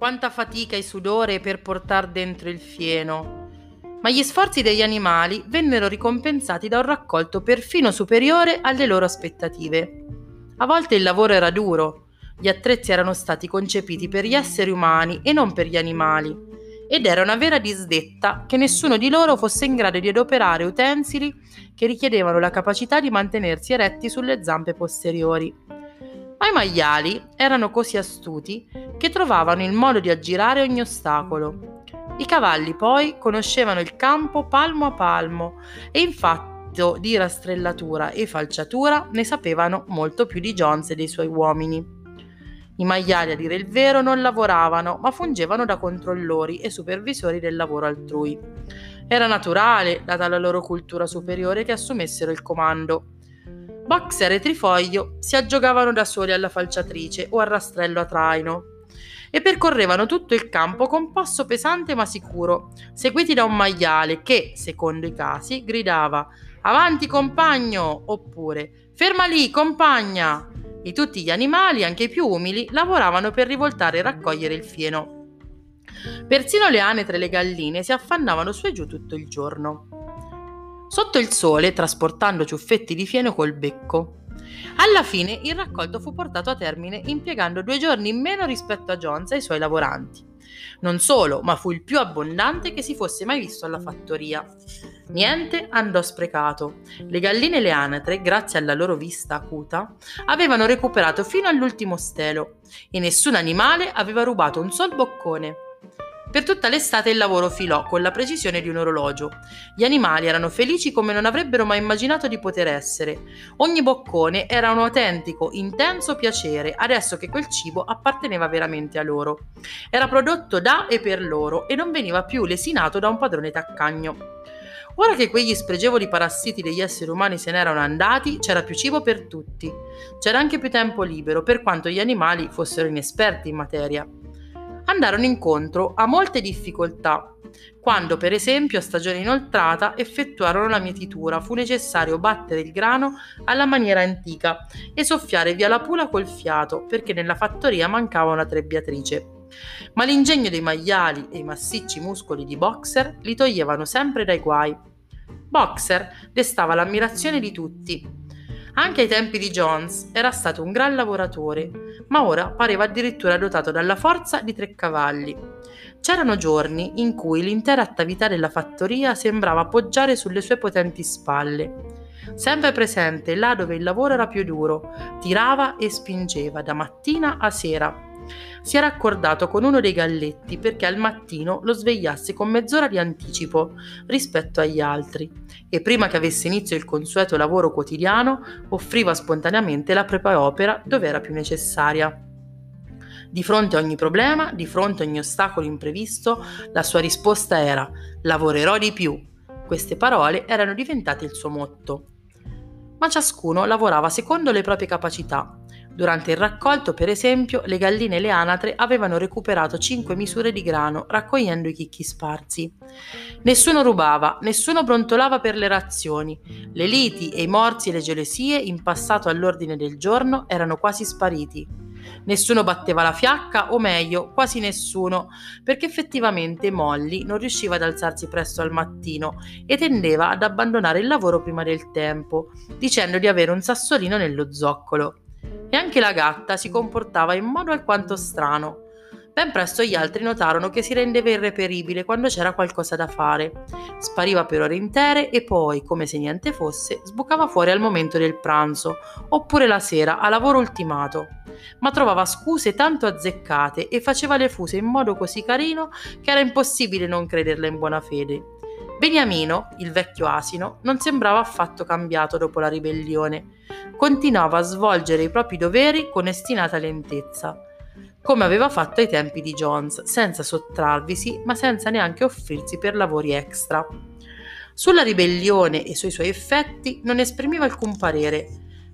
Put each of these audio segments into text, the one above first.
quanta fatica e sudore per portar dentro il fieno. Ma gli sforzi degli animali vennero ricompensati da un raccolto perfino superiore alle loro aspettative. A volte il lavoro era duro, gli attrezzi erano stati concepiti per gli esseri umani e non per gli animali, ed era una vera disdetta che nessuno di loro fosse in grado di adoperare utensili che richiedevano la capacità di mantenersi eretti sulle zampe posteriori. Ma i maiali erano così astuti che trovavano il modo di aggirare ogni ostacolo. I cavalli poi conoscevano il campo palmo a palmo e in fatto di rastrellatura e falciatura ne sapevano molto più di Jones e dei suoi uomini. I maiali, a dire il vero, non lavoravano, ma fungevano da controllori e supervisori del lavoro altrui. Era naturale, data la loro cultura superiore, che assumessero il comando. Boxer e Trifoglio si aggiogavano da soli alla falciatrice o al rastrello a traino e percorrevano tutto il campo con passo pesante ma sicuro, seguiti da un maiale che, secondo i casi, gridava Avanti compagno! oppure Ferma lì, compagna! E tutti gli animali, anche i più umili, lavoravano per rivoltare e raccogliere il fieno. Persino le anetre e le galline si affannavano su e giù tutto il giorno. Sotto il sole, trasportando ciuffetti di fieno col becco. Alla fine il raccolto fu portato a termine impiegando due giorni in meno rispetto a Jones e ai suoi lavoranti. Non solo, ma fu il più abbondante che si fosse mai visto alla fattoria. Niente andò sprecato. Le galline e le anatre, grazie alla loro vista acuta, avevano recuperato fino all'ultimo stelo e nessun animale aveva rubato un sol boccone. Per tutta l'estate il lavoro filò con la precisione di un orologio. Gli animali erano felici come non avrebbero mai immaginato di poter essere. Ogni boccone era un autentico, intenso piacere, adesso che quel cibo apparteneva veramente a loro. Era prodotto da e per loro e non veniva più lesinato da un padrone taccagno. Ora che quegli spregevoli parassiti degli esseri umani se n'erano andati, c'era più cibo per tutti. C'era anche più tempo libero, per quanto gli animali fossero inesperti in materia andarono incontro a molte difficoltà. Quando, per esempio, a stagione inoltrata effettuarono la mietitura, fu necessario battere il grano alla maniera antica e soffiare via la pula col fiato, perché nella fattoria mancava una trebbiatrice. Ma l'ingegno dei maiali e i massicci muscoli di Boxer li toglievano sempre dai guai. Boxer destava l'ammirazione di tutti, anche ai tempi di Jones era stato un gran lavoratore, ma ora pareva addirittura dotato dalla forza di tre cavalli. C'erano giorni in cui l'intera attività della fattoria sembrava poggiare sulle sue potenti spalle. Sempre presente là dove il lavoro era più duro, tirava e spingeva da mattina a sera si era accordato con uno dei galletti perché al mattino lo svegliasse con mezz'ora di anticipo rispetto agli altri e prima che avesse inizio il consueto lavoro quotidiano offriva spontaneamente la propria opera dove era più necessaria. Di fronte a ogni problema, di fronte a ogni ostacolo imprevisto, la sua risposta era lavorerò di più. Queste parole erano diventate il suo motto. Ma ciascuno lavorava secondo le proprie capacità Durante il raccolto, per esempio, le galline e le anatre avevano recuperato 5 misure di grano raccogliendo i chicchi sparsi. Nessuno rubava, nessuno brontolava per le razioni. Le liti e i morsi e le gelosie, in passato all'ordine del giorno, erano quasi spariti. Nessuno batteva la fiacca, o meglio, quasi nessuno, perché effettivamente Molly non riusciva ad alzarsi presto al mattino e tendeva ad abbandonare il lavoro prima del tempo, dicendo di avere un sassolino nello zoccolo e anche la gatta si comportava in modo alquanto strano. Ben presto gli altri notarono che si rendeva irreperibile quando c'era qualcosa da fare. Spariva per ore intere e poi, come se niente fosse, sbucava fuori al momento del pranzo, oppure la sera, a lavoro ultimato. Ma trovava scuse tanto azzeccate e faceva le fuse in modo così carino che era impossibile non crederla in buona fede. Beniamino, il vecchio asino, non sembrava affatto cambiato dopo la ribellione. Continuava a svolgere i propri doveri con ostinata lentezza, come aveva fatto ai tempi di Jones, senza sottrarvisi, ma senza neanche offrirsi per lavori extra. Sulla ribellione e sui suoi effetti non esprimeva alcun parere.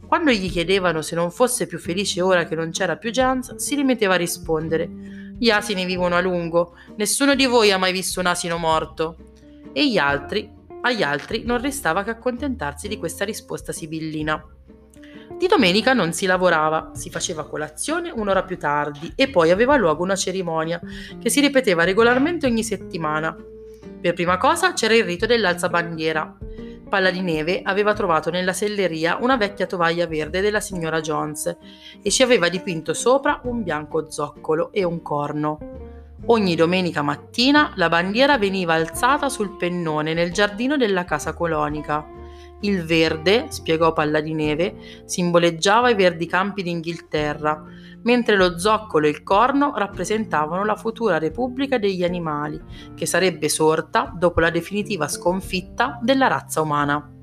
Quando gli chiedevano se non fosse più felice ora che non c'era più Jones, si rimetteva a rispondere: Gli asini vivono a lungo, nessuno di voi ha mai visto un asino morto e gli altri, agli altri non restava che accontentarsi di questa risposta sibillina. Di domenica non si lavorava, si faceva colazione un'ora più tardi e poi aveva luogo una cerimonia che si ripeteva regolarmente ogni settimana. Per prima cosa c'era il rito dell'alzabandiera. Palla di Neve aveva trovato nella selleria una vecchia tovaglia verde della signora Jones e ci aveva dipinto sopra un bianco zoccolo e un corno. Ogni domenica mattina la bandiera veniva alzata sul pennone nel giardino della casa colonica. Il verde, spiegò Palla di Neve, simboleggiava i verdi campi d'Inghilterra, mentre lo zoccolo e il corno rappresentavano la futura Repubblica degli animali, che sarebbe sorta dopo la definitiva sconfitta della razza umana.